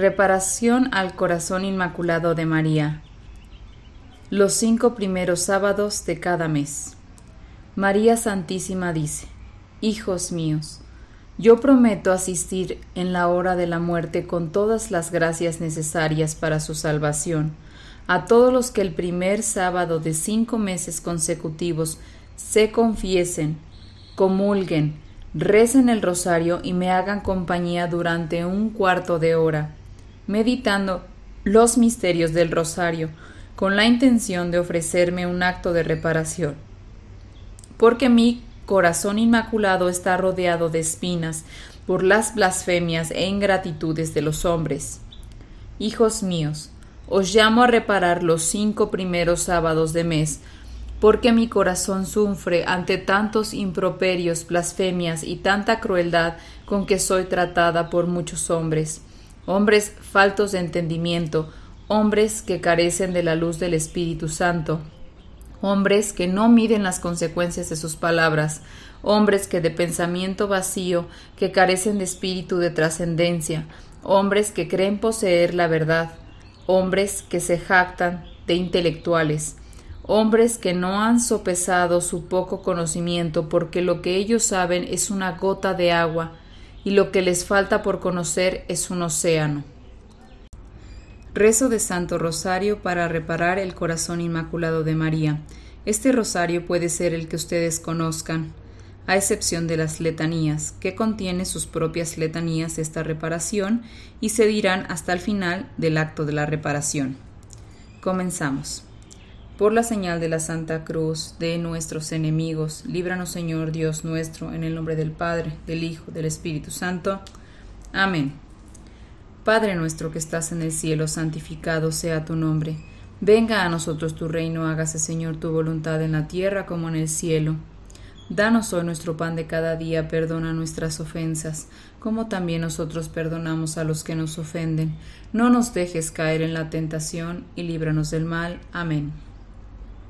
Reparación al Corazón Inmaculado de María. Los cinco primeros sábados de cada mes. María Santísima dice, Hijos míos, yo prometo asistir en la hora de la muerte con todas las gracias necesarias para su salvación a todos los que el primer sábado de cinco meses consecutivos se confiesen, comulguen, recen el rosario y me hagan compañía durante un cuarto de hora meditando los misterios del rosario, con la intención de ofrecerme un acto de reparación. Porque mi corazón inmaculado está rodeado de espinas por las blasfemias e ingratitudes de los hombres. Hijos míos, os llamo a reparar los cinco primeros sábados de mes, porque mi corazón sufre ante tantos improperios, blasfemias y tanta crueldad con que soy tratada por muchos hombres hombres faltos de entendimiento, hombres que carecen de la luz del Espíritu Santo, hombres que no miden las consecuencias de sus palabras, hombres que de pensamiento vacío, que carecen de espíritu de trascendencia, hombres que creen poseer la verdad, hombres que se jactan de intelectuales, hombres que no han sopesado su poco conocimiento porque lo que ellos saben es una gota de agua y lo que les falta por conocer es un océano. Rezo de Santo Rosario para reparar el corazón inmaculado de María. Este rosario puede ser el que ustedes conozcan, a excepción de las letanías, que contiene sus propias letanías esta reparación y se dirán hasta el final del acto de la reparación. Comenzamos. Por la señal de la Santa Cruz de nuestros enemigos, líbranos Señor Dios nuestro, en el nombre del Padre, del Hijo, del Espíritu Santo. Amén. Padre nuestro que estás en el cielo, santificado sea tu nombre. Venga a nosotros tu reino, hágase Señor tu voluntad en la tierra como en el cielo. Danos hoy nuestro pan de cada día, perdona nuestras ofensas, como también nosotros perdonamos a los que nos ofenden. No nos dejes caer en la tentación y líbranos del mal. Amén.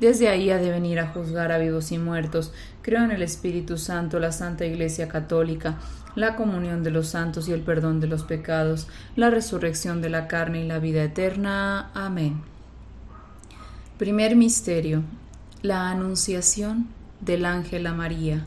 desde ahí ha de venir a juzgar a vivos y muertos. Creo en el Espíritu Santo, la Santa Iglesia Católica, la comunión de los santos y el perdón de los pecados, la resurrección de la carne y la vida eterna. Amén. Primer Misterio. La Anunciación del Ángel a María.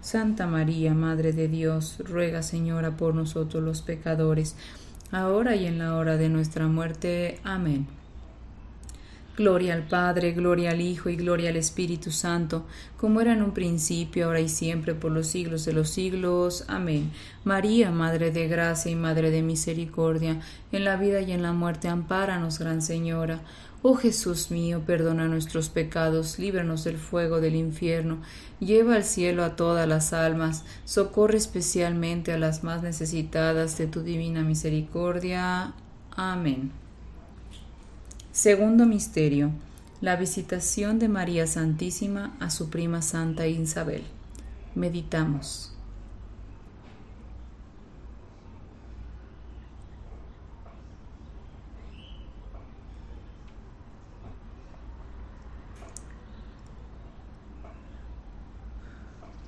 Santa María, Madre de Dios, ruega Señora por nosotros los pecadores, ahora y en la hora de nuestra muerte. Amén. Gloria al Padre, gloria al Hijo y gloria al Espíritu Santo, como era en un principio, ahora y siempre, por los siglos de los siglos. Amén. María, Madre de Gracia y Madre de Misericordia, en la vida y en la muerte, ampáranos, Gran Señora. Oh Jesús mío, perdona nuestros pecados, líbranos del fuego del infierno, lleva al cielo a todas las almas, socorre especialmente a las más necesitadas de tu divina misericordia. Amén. Segundo Misterio. La visitación de María Santísima a su prima Santa Isabel. Meditamos.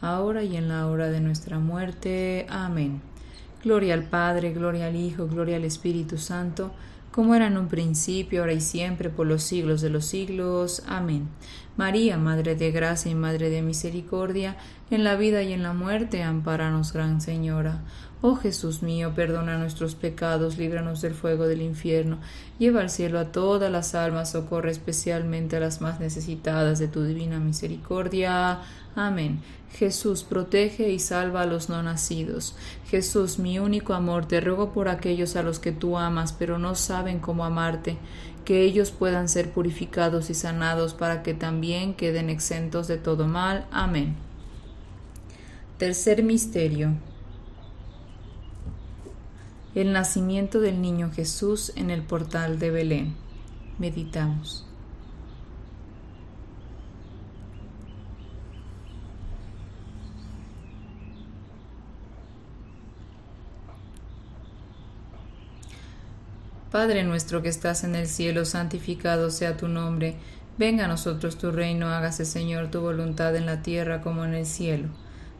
ahora y en la hora de nuestra muerte. Amén. Gloria al Padre, gloria al Hijo, gloria al Espíritu Santo, como era en un principio, ahora y siempre, por los siglos de los siglos. Amén. María, Madre de Gracia y Madre de Misericordia, en la vida y en la muerte, amparanos, Gran Señora. Oh Jesús mío, perdona nuestros pecados, líbranos del fuego del infierno, lleva al cielo a todas las almas, socorre especialmente a las más necesitadas de tu divina misericordia. Amén. Jesús, protege y salva a los no nacidos. Jesús, mi único amor, te ruego por aquellos a los que tú amas, pero no saben cómo amarte, que ellos puedan ser purificados y sanados para que también queden exentos de todo mal. Amén. Tercer misterio. El nacimiento del niño Jesús en el portal de Belén. Meditamos. Padre nuestro que estás en el cielo, santificado sea tu nombre. Venga a nosotros tu reino, hágase Señor tu voluntad en la tierra como en el cielo.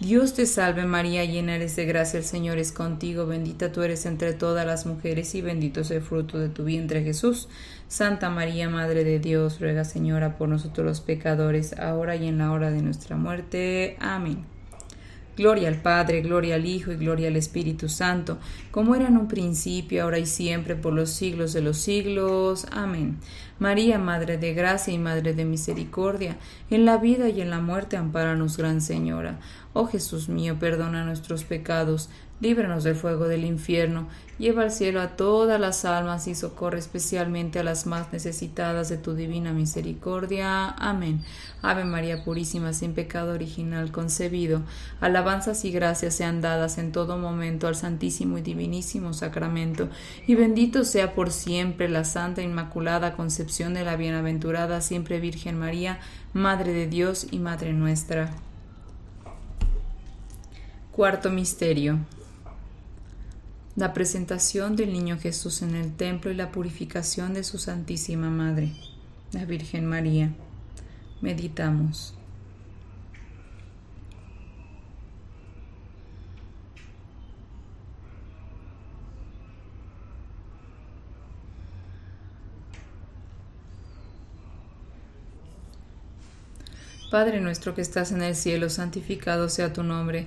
Dios te salve María, llena eres de gracia, el Señor es contigo, bendita tú eres entre todas las mujeres y bendito es el fruto de tu vientre Jesús. Santa María, Madre de Dios, ruega Señora por nosotros los pecadores, ahora y en la hora de nuestra muerte. Amén. Gloria al Padre, gloria al Hijo y gloria al Espíritu Santo, como era en un principio, ahora y siempre, por los siglos de los siglos. Amén. María, Madre de Gracia y Madre de Misericordia, en la vida y en la muerte, ampáranos, Gran Señora. Oh Jesús mío, perdona nuestros pecados, líbranos del fuego del infierno, lleva al cielo a todas las almas y socorre especialmente a las más necesitadas de tu divina misericordia. Amén. Ave María Purísima, sin pecado original concebido, alabanzas y gracias sean dadas en todo momento al Santísimo y Divinísimo Sacramento, y bendito sea por siempre la Santa Inmaculada Concepción de la Bienaventurada Siempre Virgen María, Madre de Dios y Madre nuestra. Cuarto Misterio. La presentación del Niño Jesús en el templo y la purificación de su Santísima Madre, la Virgen María. Meditamos. Padre nuestro que estás en el cielo, santificado sea tu nombre.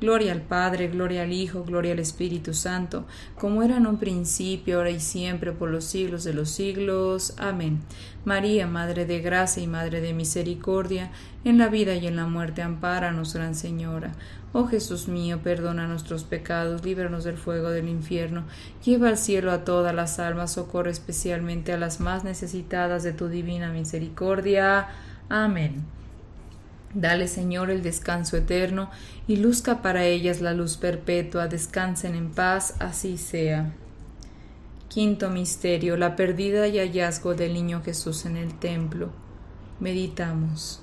Gloria al Padre, gloria al Hijo, gloria al Espíritu Santo, como era en un principio, ahora y siempre, por los siglos de los siglos. Amén. María, Madre de Gracia y Madre de Misericordia, en la vida y en la muerte, ampáranos, Gran Señora. Oh Jesús mío, perdona nuestros pecados, líbranos del fuego del infierno, lleva al cielo a todas las almas, socorre especialmente a las más necesitadas de tu divina misericordia. Amén. Dale, Señor, el descanso eterno y luzca para ellas la luz perpetua. Descansen en paz, así sea. Quinto misterio, la pérdida y hallazgo del niño Jesús en el templo. Meditamos.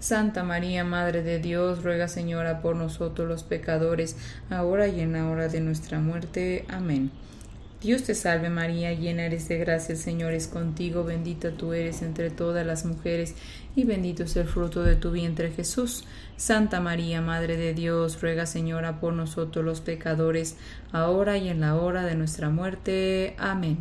Santa María, Madre de Dios, ruega Señora por nosotros los pecadores, ahora y en la hora de nuestra muerte. Amén. Dios te salve María, llena eres de gracia, el Señor es contigo, bendita tú eres entre todas las mujeres, y bendito es el fruto de tu vientre Jesús. Santa María, Madre de Dios, ruega Señora por nosotros los pecadores, ahora y en la hora de nuestra muerte. Amén.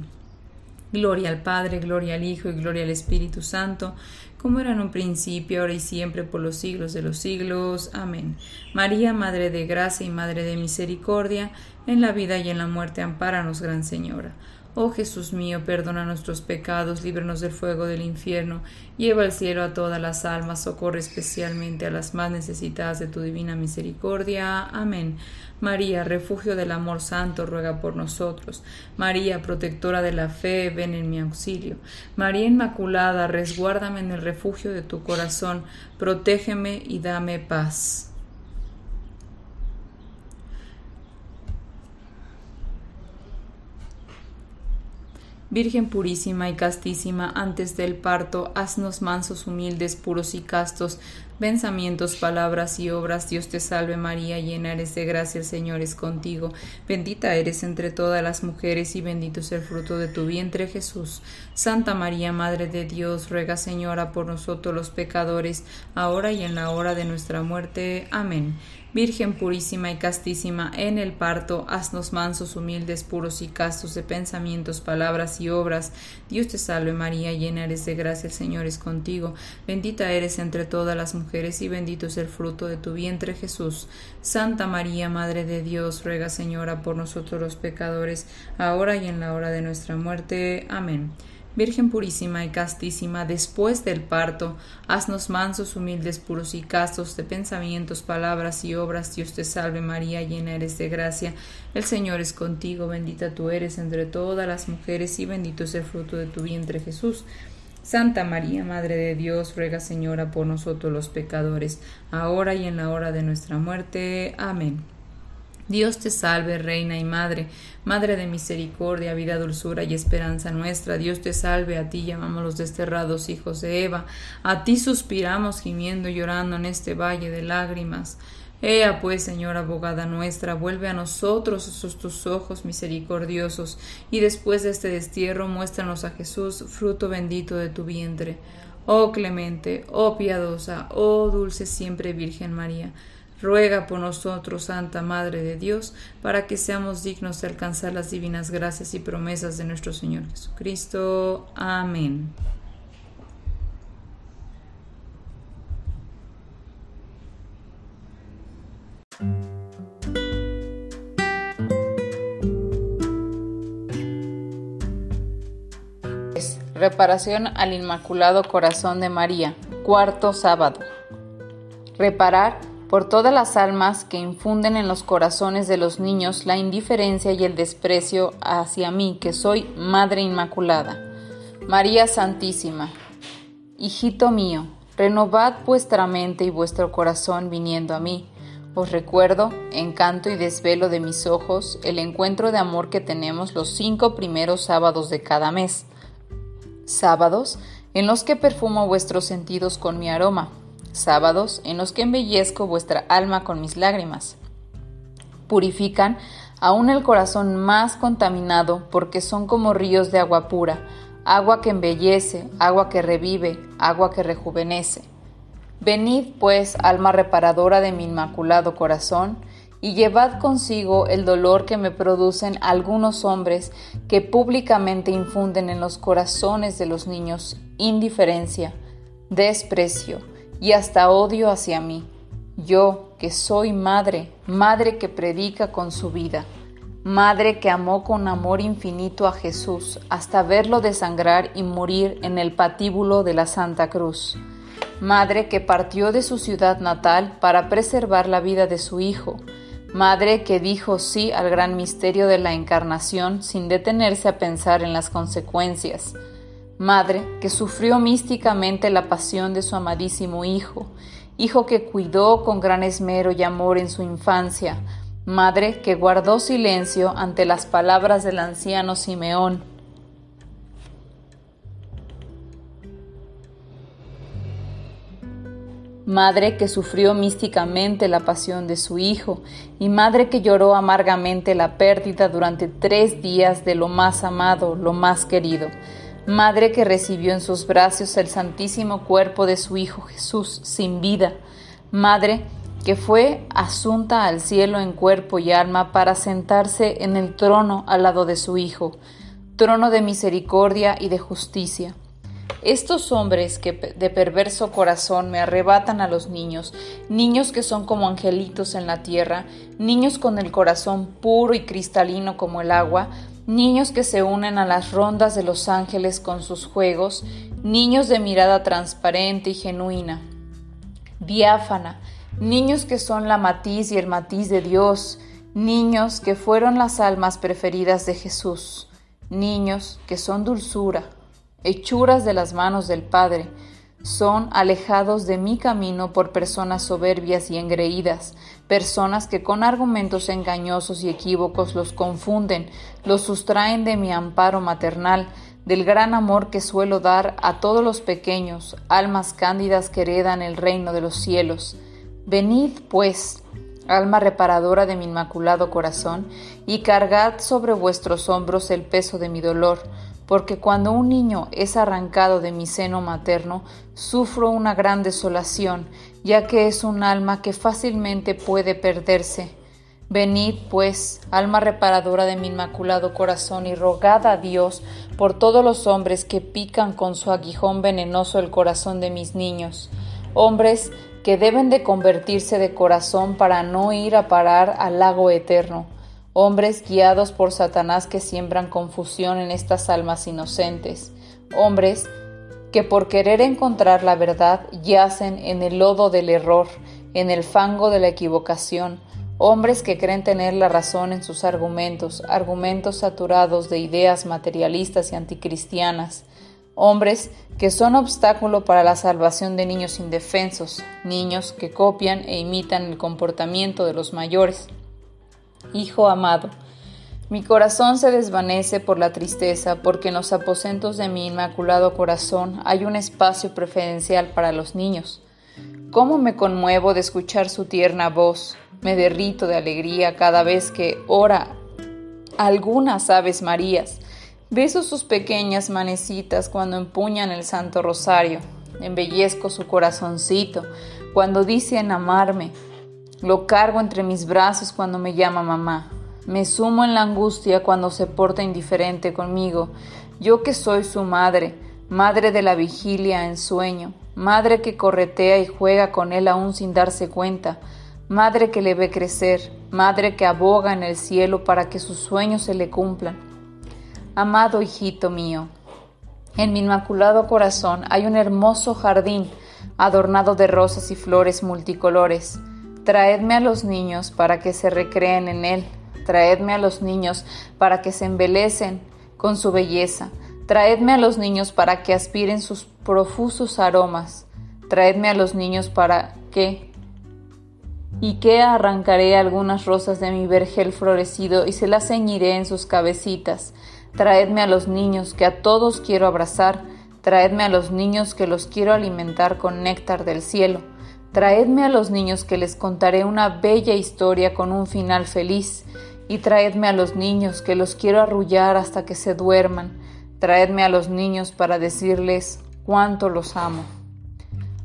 Gloria al Padre, gloria al Hijo y gloria al Espíritu Santo, como era en un principio, ahora y siempre, por los siglos de los siglos. Amén. María, Madre de Gracia y Madre de Misericordia, en la vida y en la muerte, ampáranos, Gran Señora. Oh Jesús mío, perdona nuestros pecados, líbranos del fuego del infierno, lleva al cielo a todas las almas, socorre especialmente a las más necesitadas de tu divina misericordia. Amén. María, refugio del amor santo, ruega por nosotros. María, protectora de la fe, ven en mi auxilio. María Inmaculada, resguárdame en el refugio de tu corazón, protégeme y dame paz. Virgen purísima y castísima, antes del parto, haznos mansos, humildes, puros y castos, pensamientos, palabras y obras. Dios te salve María, llena eres de gracia, el Señor es contigo. Bendita eres entre todas las mujeres y bendito es el fruto de tu vientre Jesús. Santa María, Madre de Dios, ruega Señora por nosotros los pecadores, ahora y en la hora de nuestra muerte. Amén. Virgen purísima y castísima, en el parto, haznos mansos, humildes, puros y castos de pensamientos, palabras y obras. Dios te salve María, llena eres de gracia, el Señor es contigo. Bendita eres entre todas las mujeres y bendito es el fruto de tu vientre Jesús. Santa María, Madre de Dios, ruega Señora por nosotros los pecadores, ahora y en la hora de nuestra muerte. Amén. Virgen purísima y castísima, después del parto, haznos mansos, humildes, puros y castos de pensamientos, palabras y obras. Dios te salve María, llena eres de gracia. El Señor es contigo, bendita tú eres entre todas las mujeres y bendito es el fruto de tu vientre Jesús. Santa María, Madre de Dios, ruega Señora por nosotros los pecadores, ahora y en la hora de nuestra muerte. Amén. Dios te salve, Reina y Madre, Madre de misericordia, vida, dulzura y esperanza nuestra. Dios te salve, a ti llamamos los desterrados hijos de Eva, a ti suspiramos gimiendo y llorando en este valle de lágrimas. Ea pues, Señora abogada nuestra, vuelve a nosotros esos tus ojos misericordiosos, y después de este destierro muéstranos a Jesús, fruto bendito de tu vientre. Oh clemente, oh piadosa, oh dulce siempre Virgen María Ruega por nosotros, Santa Madre de Dios, para que seamos dignos de alcanzar las divinas gracias y promesas de nuestro Señor Jesucristo. Amén. Reparación al Inmaculado Corazón de María, cuarto sábado. Reparar por todas las almas que infunden en los corazones de los niños la indiferencia y el desprecio hacia mí, que soy Madre Inmaculada. María Santísima, Hijito mío, renovad vuestra mente y vuestro corazón viniendo a mí. Os recuerdo, encanto y desvelo de mis ojos, el encuentro de amor que tenemos los cinco primeros sábados de cada mes. Sábados en los que perfumo vuestros sentidos con mi aroma, sábados en los que embellezco vuestra alma con mis lágrimas. Purifican aún el corazón más contaminado porque son como ríos de agua pura, agua que embellece, agua que revive, agua que rejuvenece. Venid, pues, alma reparadora de mi inmaculado corazón, y llevad consigo el dolor que me producen algunos hombres que públicamente infunden en los corazones de los niños indiferencia, desprecio, y hasta odio hacia mí. Yo, que soy madre, madre que predica con su vida, madre que amó con amor infinito a Jesús hasta verlo desangrar y morir en el patíbulo de la Santa Cruz, madre que partió de su ciudad natal para preservar la vida de su Hijo, madre que dijo sí al gran misterio de la encarnación sin detenerse a pensar en las consecuencias, madre que sufrió místicamente la pasión de su amadísimo Hijo, Hijo que cuidó con gran esmero y amor en su infancia, madre que guardó silencio ante las palabras del anciano Simeón. Madre que sufrió místicamente la pasión de su hijo y madre que lloró amargamente la pérdida durante tres días de lo más amado, lo más querido Madre que recibió en sus brazos el santísimo cuerpo de su Hijo Jesús sin vida, Madre que fue asunta al cielo en cuerpo y alma para sentarse en el trono al lado de su Hijo, trono de misericordia y de justicia. Estos hombres que de perverso corazón me arrebatan a los niños, niños que son como angelitos en la tierra, niños con el corazón puro y cristalino como el agua, niños que se unen a las rondas de los ángeles con sus juegos, niños de mirada transparente y genuina, diáfana, niños que son la matiz y el matiz de Dios, niños que fueron las almas preferidas de Jesús, niños que son dulzura, hechuras de las manos del Padre, son alejados de mi camino por personas soberbias y engreídas, personas que con argumentos engañosos y equívocos los confunden, los sustraen de mi amparo maternal, del gran amor que suelo dar a todos los pequeños, almas cándidas que heredan el reino de los cielos. Venid, pues, alma reparadora de mi inmaculado corazón, y cargad sobre vuestros hombros el peso de mi dolor, porque cuando un niño es arrancado de mi seno materno, sufro una gran desolación, ya que es un alma que fácilmente puede perderse. Venid, pues, alma reparadora de mi inmaculado corazón, y rogad a Dios por todos los hombres que pican con su aguijón venenoso el corazón de mis niños, hombres que deben de convertirse de corazón para no ir a parar al lago eterno, hombres guiados por Satanás que siembran confusión en estas almas inocentes, hombres que por querer encontrar la verdad yacen en el lodo del error, en el fango de la equivocación, hombres que creen tener la razón en sus argumentos, argumentos saturados de ideas materialistas y anticristianas, hombres que son obstáculo para la salvación de niños indefensos, niños que copian e imitan el comportamiento de los mayores. Hijo amado, mi corazón se desvanece por la tristeza, porque en los aposentos de mi inmaculado corazón hay un espacio preferencial para los niños. ¿Cómo me conmuevo de escuchar su tierna voz? Me derrito de alegría cada vez que ora algunas aves marías Beso sus pequeñas manecitas cuando empuñan el Santo Rosario. Embellezco su corazoncito cuando dicen amarme. Lo cargo entre mis brazos cuando me llama mamá. Me sumo en la angustia cuando se porta indiferente conmigo. Yo que soy su madre, madre de la vigilia en sueño, madre que corretea y juega con él aún sin darse cuenta, madre que le ve crecer, madre que aboga en el cielo para que sus sueños se le cumplan Amado hijito mío, en mi inmaculado corazón hay un hermoso jardín adornado de rosas y flores multicolores. Traedme a los niños para que se recreen en él. Traedme a los niños para que se embelecen con su belleza. Traedme a los niños para que aspiren sus profusos aromas. Traedme a los niños para que y que arrancaré algunas rosas de mi vergel florecido y se las ceñiré en sus cabecitas Traedme a los niños que a todos quiero abrazar, traedme a los niños que los quiero alimentar con néctar del cielo, traedme a los niños que les contaré una bella historia con un final feliz, y traedme a los niños que los quiero arrullar hasta que se duerman, traedme a los niños para decirles cuánto los amo.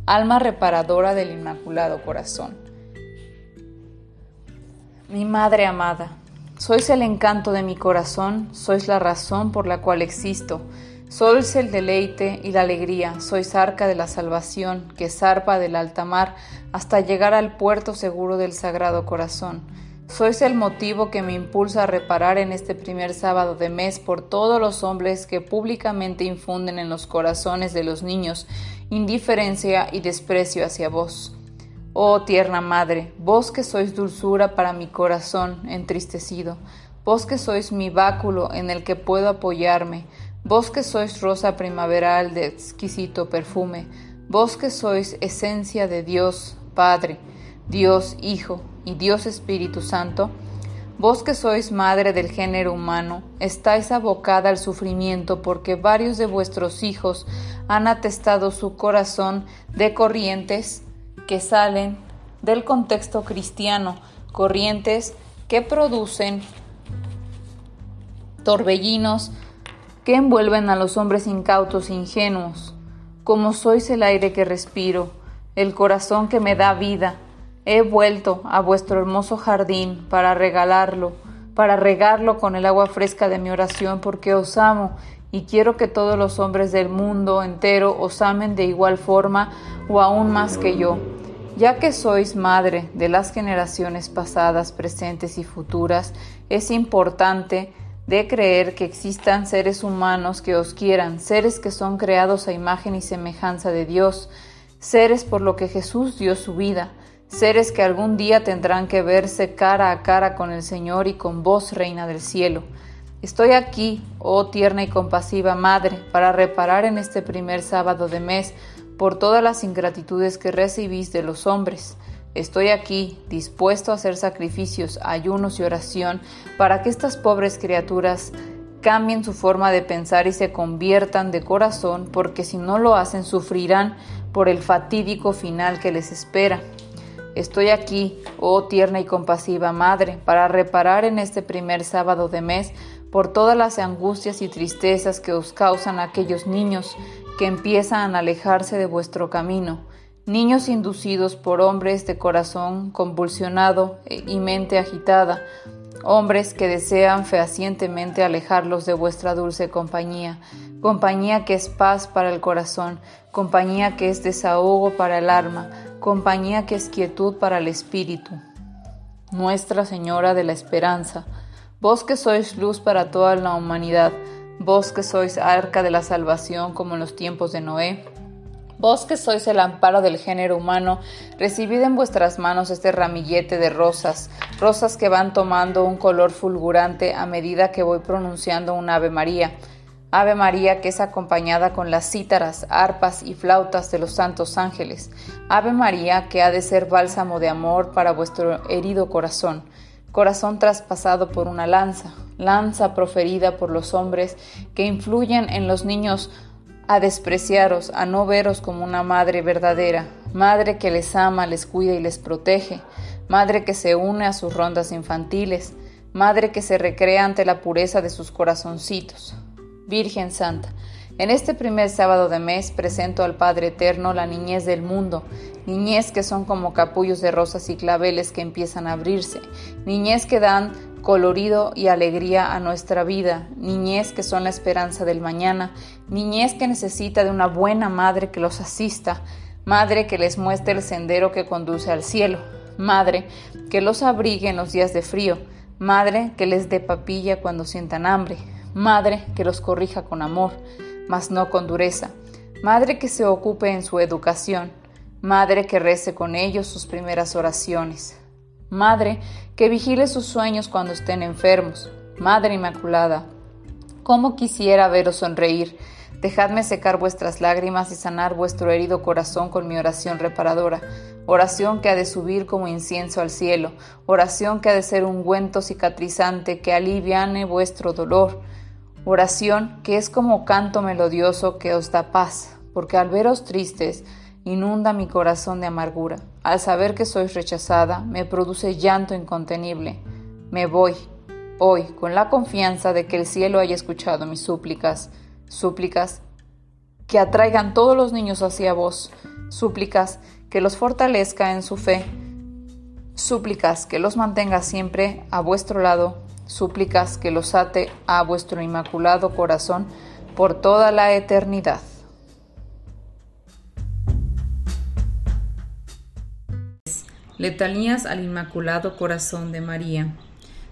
Alma reparadora del Inmaculado Corazón. Mi Madre amada, sois el encanto de mi corazón, sois la razón por la cual existo, sois el deleite y la alegría, sois arca de la salvación que zarpa del alta mar hasta llegar al puerto seguro del Sagrado Corazón. Sois el motivo que me impulsa a reparar en este primer sábado de mes por todos los hombres que públicamente infunden en los corazones de los niños indiferencia y desprecio hacia vos. Oh tierna madre, vos que sois dulzura para mi corazón entristecido, vos que sois mi báculo en el que puedo apoyarme, vos que sois rosa primaveral de exquisito perfume, vos que sois esencia de Dios Padre, Dios Hijo y Dios Espíritu Santo, vos que sois madre del género humano, estáis abocada al sufrimiento porque varios de vuestros hijos han atestado su corazón de corrientes que salen del contexto cristiano, corrientes que producen torbellinos que envuelven a los hombres incautos e ingenuos. Como sois el aire que respiro, el corazón que me da vida, he vuelto a vuestro hermoso jardín para regalarlo, para regarlo con el agua fresca de mi oración, porque os amo y quiero que todos los hombres del mundo entero os amen de igual forma o aún más que yo. Ya que sois madre de las generaciones pasadas, presentes y futuras, es importante de creer que existan seres humanos que os quieran, seres que son creados a imagen y semejanza de Dios, seres por lo que Jesús dio su vida, seres que algún día tendrán que verse cara a cara con el Señor y con vos, Reina del Cielo. Estoy aquí, oh tierna y compasiva Madre, para reparar en este primer sábado de mes por todas las ingratitudes que recibís de los hombres. Estoy aquí, dispuesto a hacer sacrificios, ayunos y oración para que estas pobres criaturas cambien su forma de pensar y se conviertan de corazón, porque si no lo hacen sufrirán por el fatídico final que les espera. Estoy aquí, oh tierna y compasiva Madre, para reparar en este primer sábado de mes por todas las angustias y tristezas que os causan aquellos niños que empiezan a alejarse de vuestro camino, niños inducidos por hombres de corazón convulsionado y mente agitada, hombres que desean fehacientemente alejarlos de vuestra dulce compañía, compañía que es paz para el corazón, compañía que es desahogo para el alma, compañía que es quietud para el espíritu. Nuestra Señora de la Esperanza, vos que sois luz para toda la humanidad, vos que sois arca de la salvación como en los tiempos de Noé, Vos que sois el amparo del género humano, recibid en vuestras manos este ramillete de rosas, rosas que van tomando un color fulgurante a medida que voy pronunciando un Ave María. Ave María que es acompañada con las cítaras, arpas y flautas de los santos ángeles. Ave María que ha de ser bálsamo de amor para vuestro herido corazón, corazón traspasado por una lanza, lanza proferida por los hombres que influyen en los niños a despreciaros, a no veros como una madre verdadera, madre que les ama, les cuida y les protege, madre que se une a sus rondas infantiles, madre que se recrea ante la pureza de sus corazoncitos. Virgen Santa, en este primer sábado de mes presento al Padre Eterno la niñez del mundo, niñez que son como capullos de rosas y claveles que empiezan a abrirse, niñez que dan colorido y alegría a nuestra vida, niñez que son la esperanza del mañana, niñez que necesita de una buena madre que los asista, madre que les muestre el sendero que conduce al cielo, madre que los abrigue en los días de frío, madre que les dé papilla cuando sientan hambre, madre que los corrija con amor, mas no con dureza, madre que se ocupe en su educación, madre que rece con ellos sus primeras oraciones, Madre, que vigile sus sueños cuando estén enfermos. Madre Inmaculada, cómo quisiera veros sonreír. Dejadme secar vuestras lágrimas y sanar vuestro herido corazón con mi oración reparadora. Oración que ha de subir como incienso al cielo. Oración que ha de ser un ungüento cicatrizante que aliviane vuestro dolor. Oración que es como canto melodioso que os da paz, porque al veros tristes, inunda mi corazón de amargura. Al saber que sois rechazada, me produce llanto incontenible. Me voy, hoy, con la confianza de que el cielo haya escuchado mis súplicas, súplicas que atraigan todos los niños hacia vos, súplicas que los fortalezca en su fe, súplicas que los mantenga siempre a vuestro lado, súplicas que los ate a vuestro inmaculado corazón por toda la eternidad. Letanías al Inmaculado Corazón de María.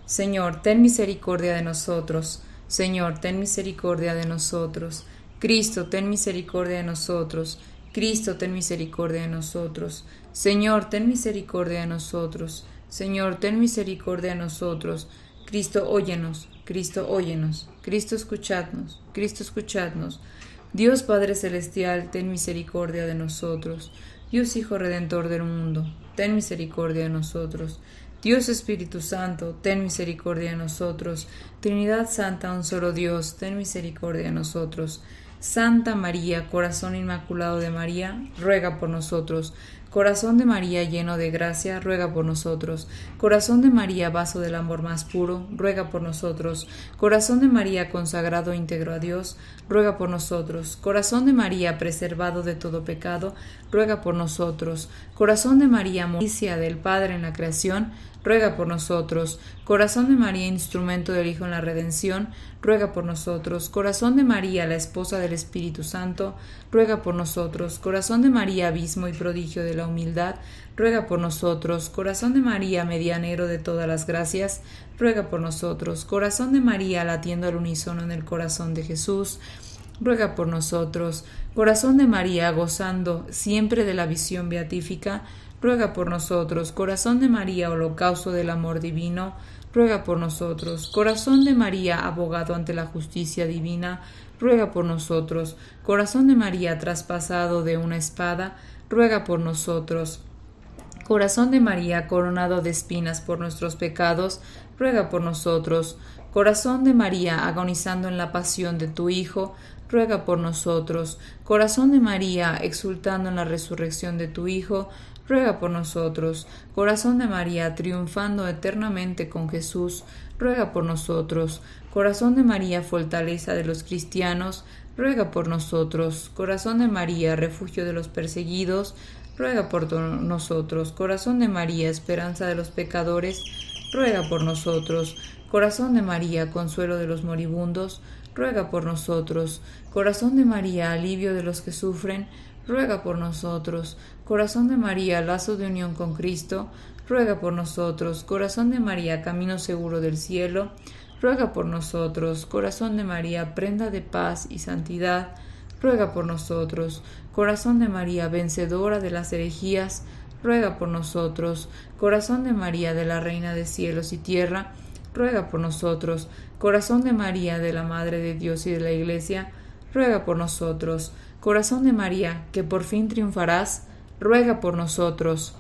Señor, ten misericordia de nosotros. Señor, ten misericordia de nosotros. Cristo, ten misericordia de nosotros. Cristo, ten misericordia de nosotros. Señor, ten misericordia de nosotros. Señor, ten misericordia de nosotros. Cristo, óyenos. Cristo, óyenos. Cristo, escuchadnos. Cristo, escuchadnos. Dios Padre Celestial, ten misericordia de nosotros. Dios Hijo Redentor del mundo, ten misericordia de nosotros. Dios Espíritu Santo, ten misericordia de nosotros. Trinidad Santa, un solo Dios, ten misericordia de nosotros. Santa María, corazón inmaculado de María, ruega por nosotros. Corazón de María lleno de gracia, ruega por nosotros. Corazón de María, vaso del amor más puro, ruega por nosotros. Corazón de María consagrado íntegro a Dios, ruega por nosotros. Corazón de María preservado de todo pecado, ruega por nosotros. Corazón de María, moricia del Padre en la creación, ruega por nosotros. Corazón de María, instrumento del Hijo en la redención, ruega por nosotros. Corazón de María, la esposa del Espíritu Santo, ruega por nosotros. Corazón de María, abismo y prodigio de la humildad, ruega por nosotros. Corazón de María, medianero de todas las gracias, ruega por nosotros. Corazón de María, latiendo al unísono en el corazón de Jesús, ruega por nosotros. Corazón de María, gozando siempre de la visión beatífica, ruega por nosotros. Corazón de María, holocausto del amor divino, ruega por nosotros. Corazón de María, abogado ante la justicia divina, ruega por nosotros. Corazón de María, traspasado de una espada, ruega por nosotros. Corazón de María, coronado de espinas por nuestros pecados, ruega por nosotros. Corazón de María, agonizando en la pasión de tu Hijo, ruega por nosotros. Corazón de María, exultando en la resurrección de tu Hijo, ruega por nosotros. Corazón de María, triunfando eternamente con Jesús, ruega por nosotros. Corazón de María, fortaleza de los cristianos, ruega por nosotros. Corazón de María, refugio de los perseguidos, ruega por nosotros. Corazón de María, esperanza de los pecadores, ruega por nosotros. Corazón de María, consuelo de los moribundos, ruega por nosotros. Corazón de María, alivio de los que sufren, ruega por nosotros. Corazón de María, lazo de unión con Cristo, ruega por nosotros. Corazón de María, camino seguro del cielo, ruega por nosotros. Corazón de María, prenda de paz y santidad, ruega por nosotros. Corazón de María, vencedora de las herejías, ruega por nosotros. Corazón de María, de la Reina de cielos y tierra, ruega por nosotros. Corazón de María, de la Madre de Dios y de la Iglesia, ruega por nosotros. Corazón de María, que por fin triunfarás, ruega por nosotros.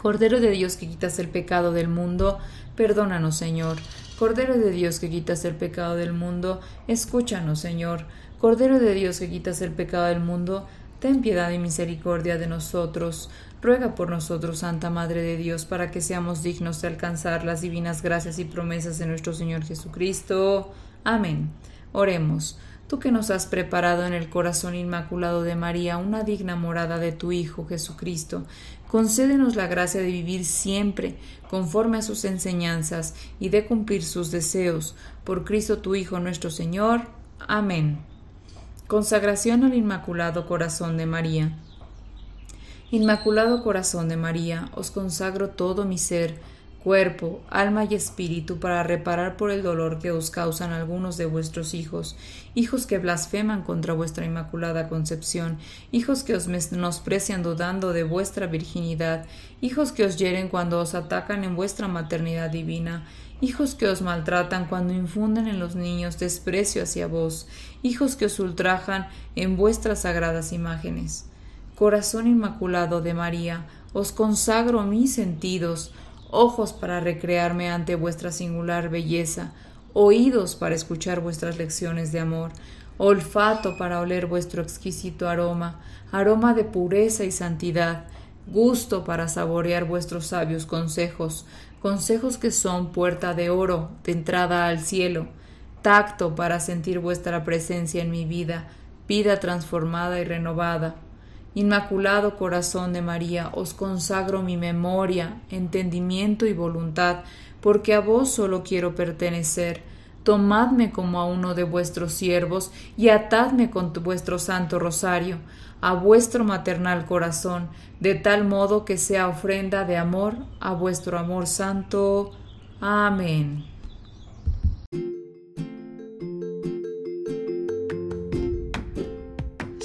Cordero de Dios que quitas el pecado del mundo, perdónanos, Señor. Cordero de Dios que quitas el pecado del mundo, escúchanos, Señor. Cordero de Dios que quitas el pecado del mundo, ten piedad y misericordia de nosotros. Ruega por nosotros, Santa Madre de Dios, para que seamos dignos de alcanzar las divinas gracias y promesas de nuestro Señor Jesucristo. Amén. Oremos. Tú que nos has preparado en el corazón inmaculado de María una digna morada de tu Hijo Jesucristo, concédenos la gracia de vivir siempre conforme a sus enseñanzas y de cumplir sus deseos. Por Cristo tu Hijo nuestro Señor. Amén. Consagración al Inmaculado Corazón de María. Inmaculado Corazón de María, os consagro todo mi ser, cuerpo, alma y espíritu para reparar por el dolor que os causan algunos de vuestros hijos, hijos que blasfeman contra vuestra inmaculada concepción, hijos que os menosprecian dudando de vuestra virginidad, hijos que os hieren cuando os atacan en vuestra maternidad divina, hijos que os maltratan cuando infunden en los niños desprecio hacia vos, hijos que os ultrajan en vuestras sagradas imágenes. Corazón Inmaculado de María, os consagro mis sentidos, ojos para recrearme ante vuestra singular belleza, oídos para escuchar vuestras lecciones de amor, olfato para oler vuestro exquisito aroma, aroma de pureza y santidad, gusto para saborear vuestros sabios consejos, consejos que son puerta de oro, de entrada al cielo, tacto para sentir vuestra presencia en mi vida, vida transformada y renovada, Inmaculado Corazón de María, os consagro mi memoria, entendimiento y voluntad, porque a vos solo quiero pertenecer. Tomadme como a uno de vuestros siervos y atadme con vuestro santo rosario a vuestro maternal corazón, de tal modo que sea ofrenda de amor a vuestro amor santo. Amén.